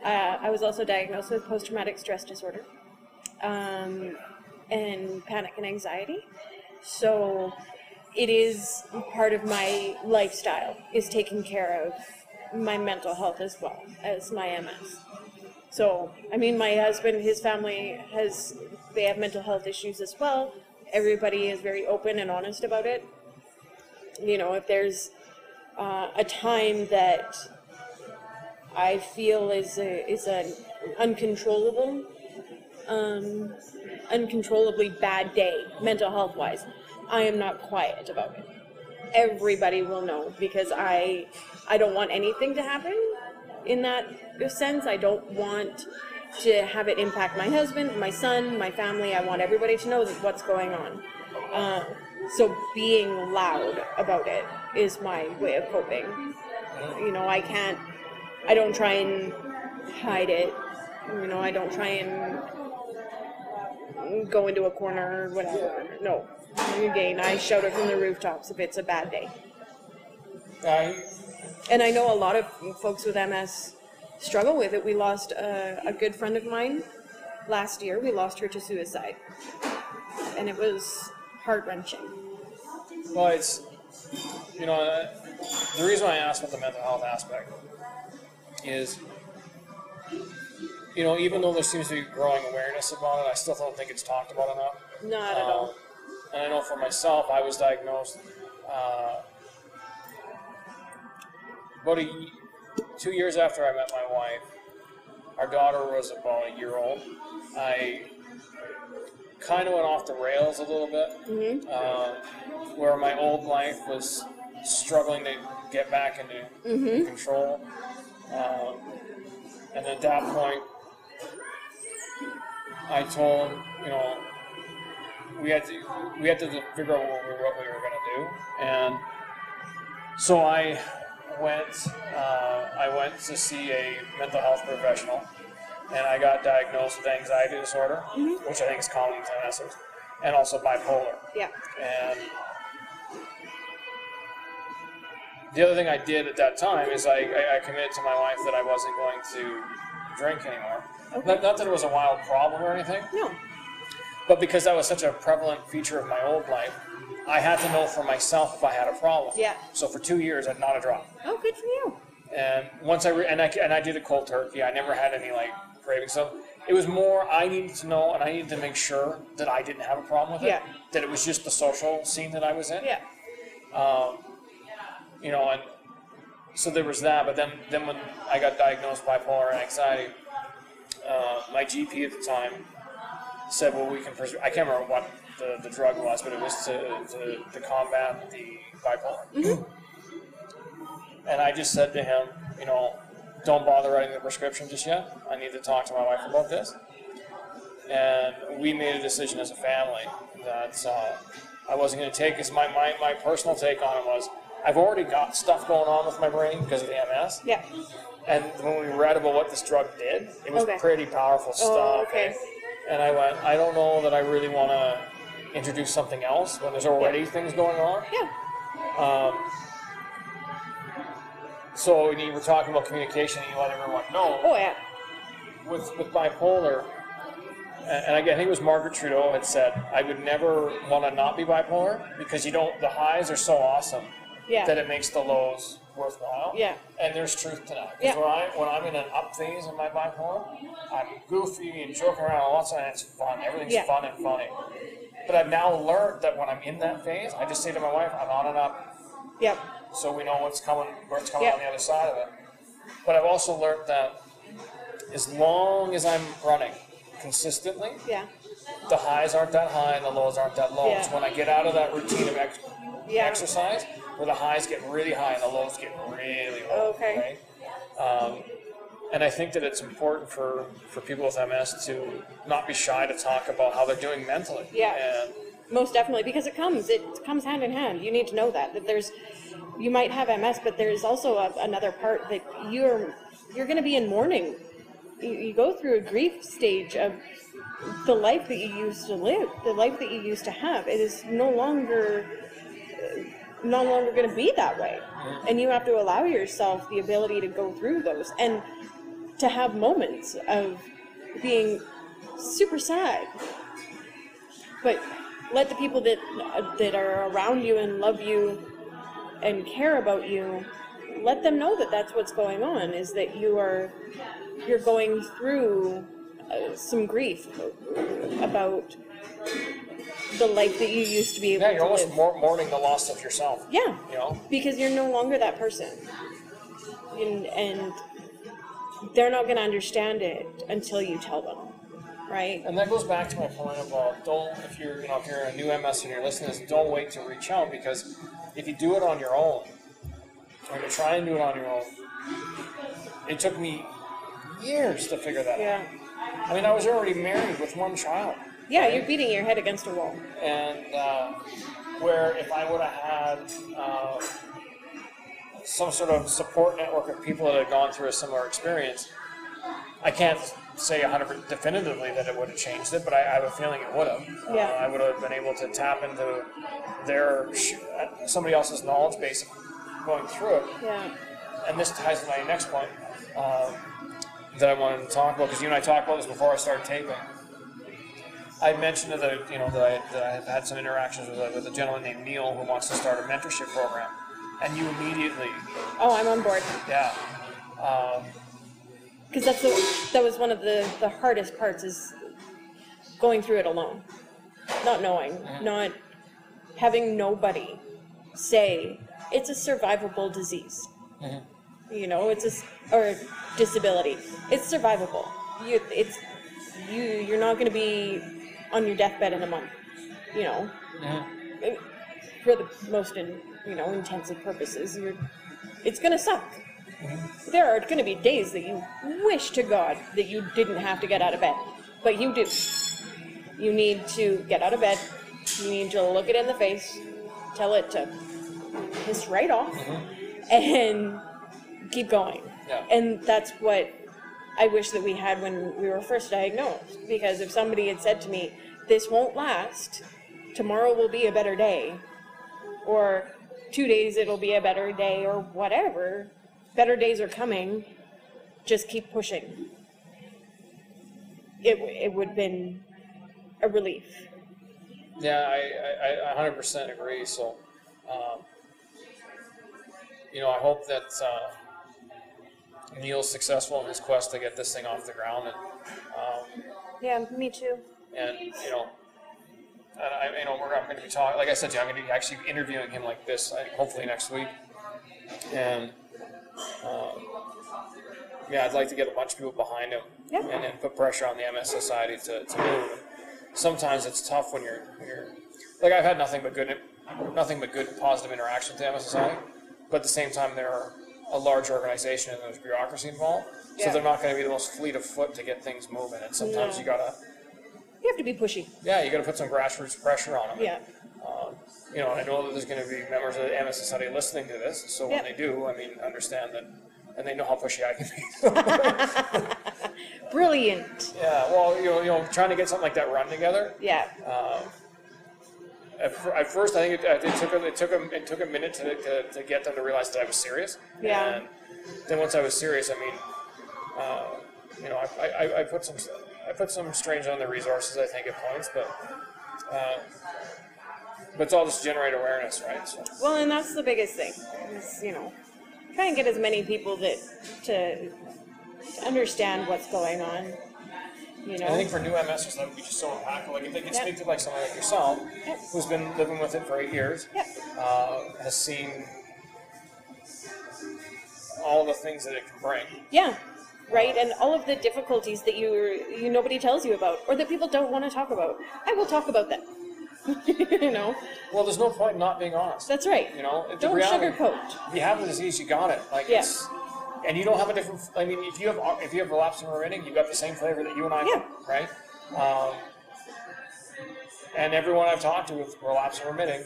Uh, I was also diagnosed with post-traumatic stress disorder, um, and panic and anxiety. So it is part of my lifestyle, is taking care of my mental health as well as my MS. So, I mean, my husband, his family has, they have mental health issues as well. Everybody is very open and honest about it. You know, if there's uh, a time that I feel is a, is an uncontrollable, um, uncontrollably bad day, mental health wise, I am not quiet about it. Everybody will know because I, I don't want anything to happen in that sense. I don't want to have it impact my husband, my son, my family. I want everybody to know what's going on. Uh, so being loud about it is my way of coping. You know, I can't. I don't try and hide it. You know, I don't try and go into a corner or whatever. No. Again, I shout it from the rooftops if it's a bad day. I, And I know a lot of folks with MS struggle with it. We lost a, a good friend of mine last year. We lost her to suicide. And it was heart wrenching. Well, it's you know uh, the reason why I asked about the mental health aspect is you know even though there seems to be growing awareness about it, I still don't think it's talked about enough. Not at Um, all. and I know for myself, I was diagnosed uh, about a, two years after I met my wife. Our daughter was about a year old. I kind of went off the rails a little bit, Mm-hmm. um, where my old life was struggling to get back into Mm-hmm. control. Um, and at that point, I told you know we had to we had to figure out what we, what we were going to do, and so I went uh, I went to see a mental health professional, and I got diagnosed with anxiety disorder, which I think is common to MS, and also bipolar. Yeah. And the other thing I did at that time is I, I, I committed to my wife that I wasn't going to drink anymore. Okay. Not, not that it was a wild problem or anything, No. but because that was such a prevalent feature of my old life, I had to know for myself if I had a problem. Yeah. So for two years, I'd not a drop. Oh, good for you. And once I re- and I and I did a cold turkey. I never had any like cravings. So it was more I needed to know and I needed to make sure that I didn't have a problem with it. Yeah. That it was just the social scene that I was in. Yeah. Um, You know, and so there was that. But then then when I got diagnosed bipolar and anxiety, uh, my GP at the time said, "Well, we can." Pres- I can't remember what the, the drug was, but it was to to, to combat the bipolar. And I just said to him, you know, don't bother writing the prescription just yet. I need to talk to my wife about this. And we made a decision as a family that uh, I wasn't going to take. Because my, my my personal take on it was, I've already got stuff going on with my brain because of the MS. Yeah. And when we read about what this drug did, it was Okay. pretty powerful stuff. Oh, okay. And I went, I don't know that I really want to introduce something else when there's already things going on. Yeah. Um, So you were talking about communication, and you let everyone know Oh yeah. with with bipolar. And and again, I think it was Margaret Trudeau had said, I would never want to not be bipolar because you don't. The highs are so awesome Yeah. that it makes the lows worthwhile. Yeah. And there's truth to that. 'Cause Yeah. When I when I'm in an up phase in my bipolar, I'm goofy and joking around a lot, and it's fun. Everything's Yeah. fun and funny. But I've now learned that when I'm in that phase, I just say to my wife, I'm on and up, Yep. so we know what's coming, what's coming Yeah. on the other side of it. But I've also learned that as long as I'm running consistently, Yeah. the highs aren't that high and the lows aren't that low. Yeah. It's when I get out of that routine of ex- Yeah. exercise where the highs get really high and the lows get really low. Okay. right? Um, and I think that it's important for, for people with MS to not be shy to talk about how they're doing mentally. Yeah. And Most definitely, because it comes, it comes hand in hand. You need to know that that there's, you might have MS, but there's also a, another part that you're you're going to be in mourning. You, you go through a grief stage of the life that you used to live, the life that you used to have. It is no longer uh, no longer going to be that way, and you have to allow yourself the ability to go through those and to have moments of being super sad. But let the people that that are around you and love you and care about you let them know that that's what's going on is that you are you're going through uh, some grief about the life that you used to be able yeah, you're to almost live. mour- mourning the loss of yourself. yeah You know? because you're no longer that person and, and they're not going to understand it until you tell them right And that goes back to my point about don't if you're you know if you're a new MS and you're listening to this, don't wait to reach out because if you do it on your own, or you try and do it on your own, it took me years to figure that out. yeah I mean, I was already married with one child, yeah you're beating your head against a wall and uh, where if I would have had uh, some sort of support network of people that had gone through a similar experience, I can't say 100 definitively that it would have changed it, but I, I have a feeling it would have. Yeah. Uh, I would have been able to tap into their uh, somebody else's knowledge base going through it. yeah And this ties to my next point um, that I wanted to talk about because you and I talked about this before I started taping. I mentioned that I, you know that I, that I have had some interactions with a, with a gentleman named Neil who wants to start a mentorship program, and you immediately, Oh, I'm on board. yeah, um, Because that's the, that was one of the, the hardest parts is going through it alone. Not knowing, not having nobody say, it's a survivable disease. You know, it's a, s- or disability. It's survivable. You, it's, you, you're not gonna be on your deathbed in a month, you know? It- For the most, in, you know, intensive purposes, you're, it's gonna suck there are going to be days that you wish to God that you didn't have to get out of bed, but you do. You need to get out of bed. You need to look it in the face, tell it to piss right off, uh-huh. and keep going. Yeah. And that's what I wish that we had when we were first diagnosed. Because if somebody had said to me, "This won't last. Tomorrow will be a better day," or two days it'll be a better day, or whatever. Better days are coming. Just keep pushing. it, it would have been a relief. Yeah, I, I, I hundred percent agree, so, um, you know, I hope that, uh, Neil's successful in his quest to get this thing off the ground and, um, Yeah, me too. and, you know, and I, you know, we're, I'm gonna be talking, like I said to you, I'm gonna be actually interviewing him like this, I- hopefully next week. And, um, yeah, I'd like to get a bunch of people behind him Yeah. and, and put pressure on the MS Society to, to move. Sometimes it's tough when you're, when you're, like I've had nothing but good, nothing but good positive interaction with the MS Society, but at the same time, they're a large organization and there's bureaucracy involved, so Yeah. they're not gonna be the most fleet of foot to get things moving, and sometimes No. you gotta, You have to be pushy. yeah, you gotta put some grassroots pressure on them. Yeah. Um, you know, and I know that there's going to be members of the MS Society listening to this, so when Yeah. they do, I mean, understand that, and they know how pushy I can be. (laughs) Brilliant. yeah, well, you know, you know, trying to get something like that run together. Yeah. At, fir- at first, I think it, it took a, it took a, it took a minute to, to, to get them to realize that I was serious. Yeah. And then once I was serious, I mean, uh, you know, I, I, I put some I put some strains on the resources, I think, at points, but. Uh, but it's all just generate awareness, right? So. Well, and that's the biggest thing. Is, you know, try and get as many people that to, to understand what's going on. You know. And I think for new MSers, that would be just so impactful. Like if they can Yep. speak to like someone like yourself, Yep. who's been living with it for eight years, Yep. uh, has seen all the things that it can bring. Yeah. Right, and all of the difficulties that you you nobody tells you about, or that people don't want to talk about. I will talk about them. (laughs) you know, Well, there's no point in not being honest. that's right. You know, Don't reality- sugarcoat. If you have the disease, you got it. Like Yeah. it's, and you don't have a different. I mean, if you have if you have relapse and remitting, you've got the same flavor that you and I, Yeah. have, right? Um, and everyone I've talked to with relapse and remitting,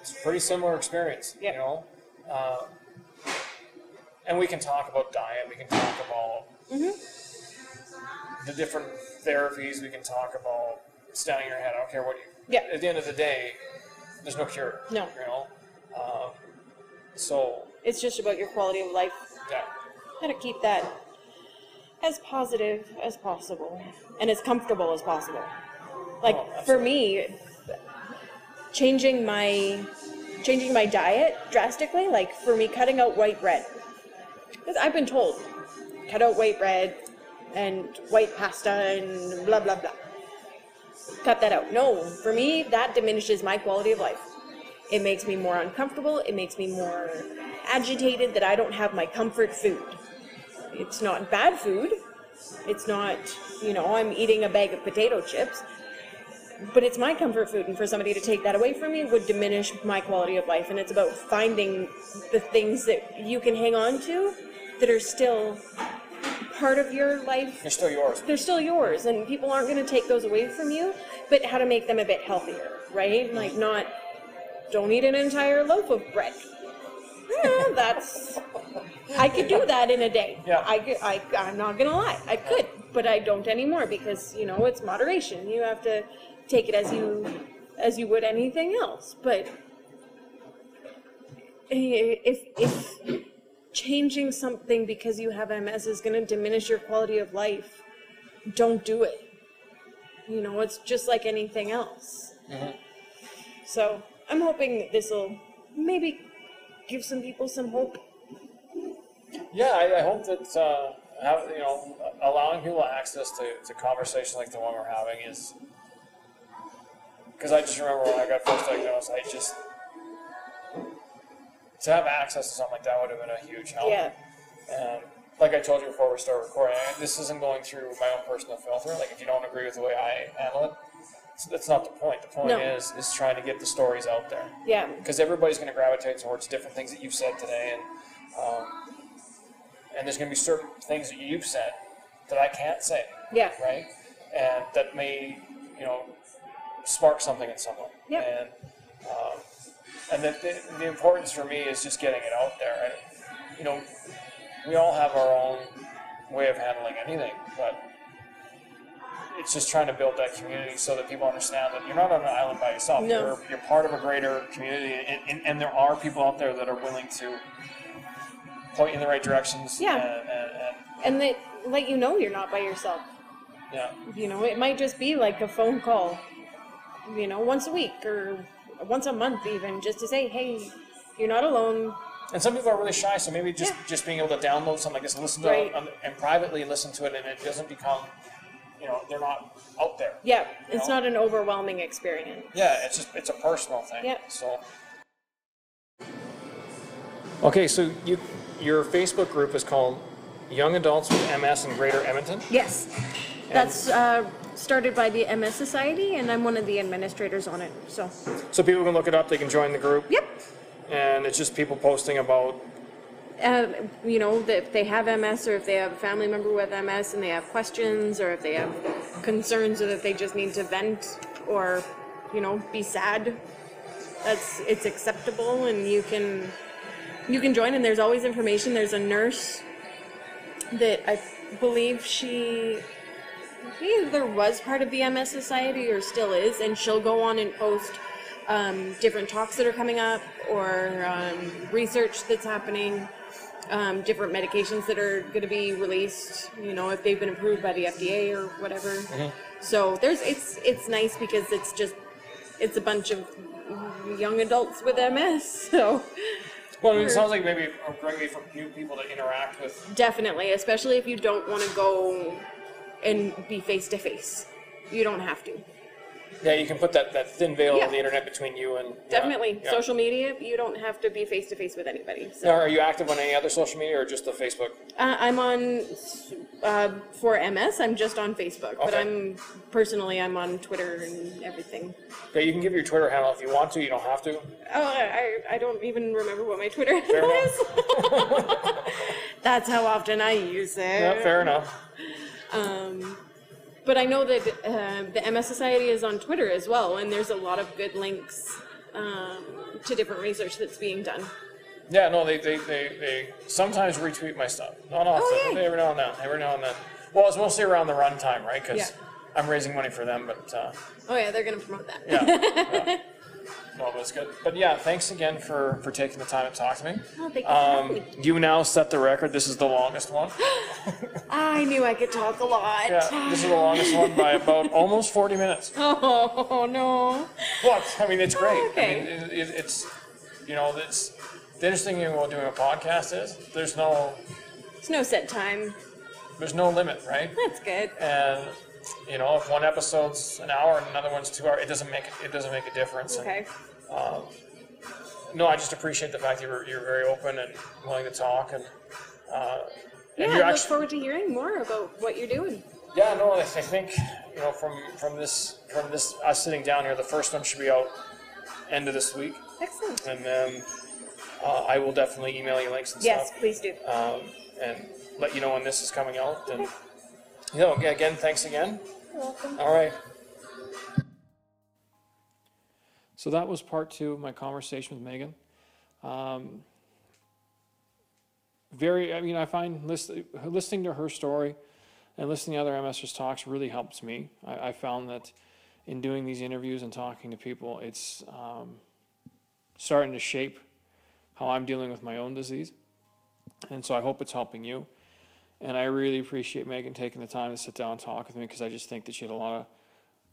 it's a pretty similar experience. Yep. You know, uh, and we can talk about diet. We can talk about the different therapies. We can talk about standing your head. I don't care what you. Yeah. At the end of the day, there's no cure. No. You know. Um, so It's just about your quality of life. yeah. How to keep that as positive as possible and as comfortable as possible. Like Oh, for me, changing my changing my diet drastically, like for me cutting out white bread. Because I've been told, cut out white bread and white pasta and blah blah blah. Cut that out. No, for me that diminishes my quality of life. It makes me more uncomfortable. It makes me more agitated that I don't have my comfort food. It's not bad food. It's not, you know, I'm eating a bag of potato chips. But it's my comfort food, and for somebody to take that away from me would diminish my quality of life. And it's about finding the things that you can hang on to that are still part of your life They're still yours. they're still yours and people aren't going to take those away from you but how to make them a bit healthier right like not don't eat an entire loaf of bread Eh, (laughs) that's i could do that in a day Yeah. I, could- I i'm not going to lie i could but i don't anymore because you know it's moderation you have to take it as you as you would anything else but if if changing something because you have MS is going to diminish your quality of life, don't do it. You know, it's just like anything else. So I'm hoping that this will maybe give some people some hope. Yeah, I, I hope that uh, have, you know allowing people access to, to conversations like the one we're having is because I just remember when I got first diagnosed, I just to have access to something like that would have been a huge help. Yeah. And like I told you before we started recording, I, this isn't going through my own personal filter. Like if you don't agree with the way I handle it, that's not the point. The point No. is is trying to get the stories out there Yeah. because everybody's going to gravitate towards different things that you've said today, and um, and there's going to be certain things that you've said that I can't say, Yeah. right? And that may, you know, spark something in someone. Yep. And um, and the, the the importance for me is just getting it out there. And, you know, we all have our own way of handling anything, but it's just trying to build that community so that people understand that you're not on an island by yourself. No. You're, you're part of a greater community, and, and, and there are people out there that are willing to point you in the right directions. Yeah. And, and, and And let you know you're not by yourself. Yeah. You know, it might just be like a phone call, you know, once a week or once a month even, just to say, hey, you're not alone. And some people are really shy, so maybe just Yeah. just being able to download something like this, listen to Right. it um, and privately listen to it, and it doesn't become, you know, they're not out there. Yeah, it's know? not an overwhelming experience. Yeah, it's just it's a personal thing. Yeah. So. Okay, so you your Facebook group is called Young Adults with MS in Greater Edmonton. Yes, that's uh, started by the MS Society, and I'm one of the administrators on it. So, So people can look it up. They can join the group, yep. and it's just people posting about. Uh, you know, that if they have MS or if they have a family member with MS and they have questions or if they have concerns or that they just need to vent or, you know, be sad, that's it's acceptable and you can you can join. And there's always information. There's a nurse that I believe she either was part of the MS Society or still is, and she'll go on and post um, different talks that are coming up or um, research that's happening, um, different medications that are going to be released. You know, if they've been approved by the FDA or whatever. So there's it's it's nice because it's just it's a bunch of young adults with MS. (laughs) So Well, I mean, it sounds like maybe a great way for new people to interact with. definitely, especially if you don't want to go and be face to face, you don't have to. Yeah, you can put that, that thin veil Yeah. of the internet between you and. yeah, Definitely, yeah. social media, you don't have to be face to face with anybody. So. Now, are you active on any other social media or just the Facebook? Uh, I'm on uh, for MS. I'm just on Facebook, but Okay. I'm personally I'm on Twitter and everything. Yeah, you can give your Twitter handle if you want to. You don't have to. Oh, I, I don't even remember what my Twitter handle is. (laughs) That's how often I use it. Yeah, fair enough. Um, but I know that uh, the MS Society is on Twitter as well, and there's a lot of good links um, to different research that's being done. Yeah, no, they, they, they, they sometimes retweet my stuff. Not often, Oh, but every now and then. Every now and then. Well, it's mostly around the runtime, right? Because Yeah. I'm raising money for them, but uh, Oh yeah, they're gonna promote that. yeah. yeah. (laughs) No, but it's good. But yeah, thanks again for, for taking the time to talk to me. Oh, thank you for Um, you now set the record. This is the longest one. (gasps) I knew I could talk a lot. Yeah, this is the longest one by about almost 40 minutes. (laughs) Oh no. Look, I mean, it's great. Okay. I mean, it, it, it's, you know, it's, the interesting thing about doing a podcast is there's no, It's no set time. there's no limit, right? That's good. And, you know, if one episode's an hour and another one's two hours, it doesn't make, it doesn't make a difference. And, Okay. no, I just appreciate the fact that you're, you're very open and willing to talk and, uh, Yeah, I look actually, forward to hearing more about what you're doing. yeah, no, I I think, you know, from, from this, from this, us sitting down here, the first one should be out end of this week. Excellent. And then, uh, I will definitely email you links and Yes, stuff. please do. Um, and let you know when this is coming out and, you know, again, thanks again. You're welcome. All right. So that was part two of my conversation with Meghan. Um, very, I mean, I find list, listening to her story and listening to other MSers talks really helps me. I, I found that in doing these interviews and talking to people, it's um, starting to shape how I'm dealing with my own disease. And so I hope it's helping you. And I really appreciate Meghan taking the time to sit down and talk with me because I just think that she had a lot of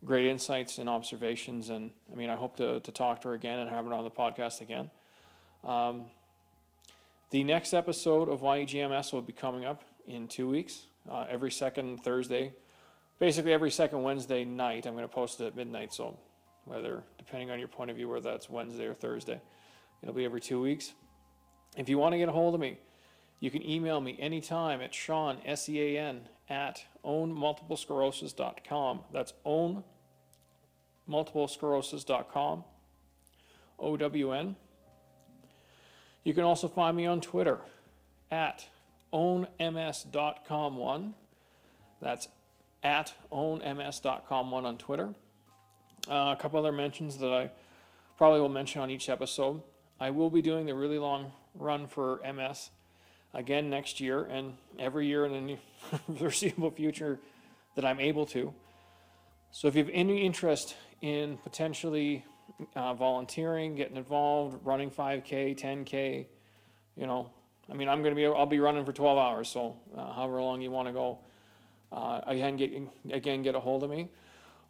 great insights and observations. And I mean, I hope to, to talk to her again and have her on the podcast again. Um, the next episode of YEGMS will be coming up in two weeks, uh, every second Thursday. Basically, every second Wednesday night. I'm going to post it at midnight. So, whether, depending on your point of view, whether that's Wednesday or Thursday, it'll be every two weeks. If you want to get a hold of me, you can email me anytime at Sean, S E A N, at ownmultiplesclerosis.com. That's own multiplesclerosis.com. O W N. You can also find me on Twitter at ownms.com1. That's at ownms.com1 on Twitter. Uh, a couple other mentions that I probably will mention on each episode. I will be doing the really long run for MS again next year and every year in the (laughs) foreseeable future that I'm able to. So if you have any interest in potentially uh, volunteering, getting involved, running 5K, 10K, you know, I mean, I'm going to be, I'll be running for 12 hours, so uh, however long you want to go. uh, again, get, again, get a hold of me.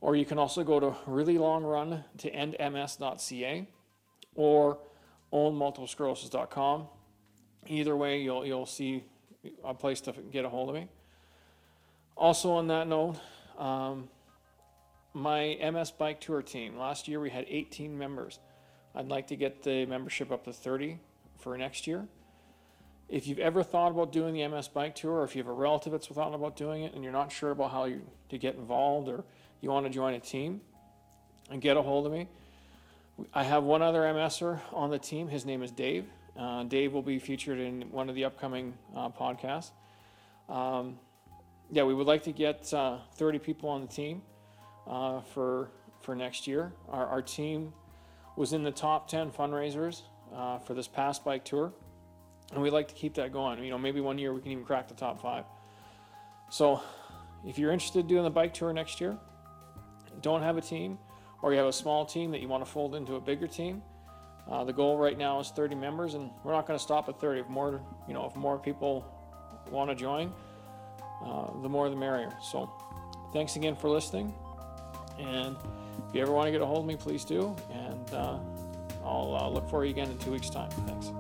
Or you can also go to really long run to endms.ca or ownmultiplesclerosis.com. Either way, you'll, you'll see a place to get a hold of me. Also on that note, um, my MS Bike Tour team, last year we had 18 members. I'd like to get the membership up to 30 for next year. If you've ever thought about doing the MS Bike Tour, or if you have a relative that's thought about doing it and you're not sure about how you, to get involved or you want to join a team, and get a hold of me. I have one other MSer on the team. His name is Dave. Uh, Dave will be featured in one of the upcoming uh, podcasts. Um, yeah, we would like to get uh, 30 people on the team uh, for for next year. Our, our team was in the top 10 fundraisers uh, for this past bike tour, and we'd like to keep that going. You know, maybe one year we can even crack the top five. So, if you're interested in doing the bike tour next year, don't have a team, or you have a small team that you want to fold into a bigger team. Uh, the goal right now is 30 members, and we're not going to stop at 30. If more, you know, if more people want to join, uh, the more the merrier. So, thanks again for listening. And if you ever want to get a hold of me, please do. And uh, I'll uh, look for you again in two weeks' time. Thanks.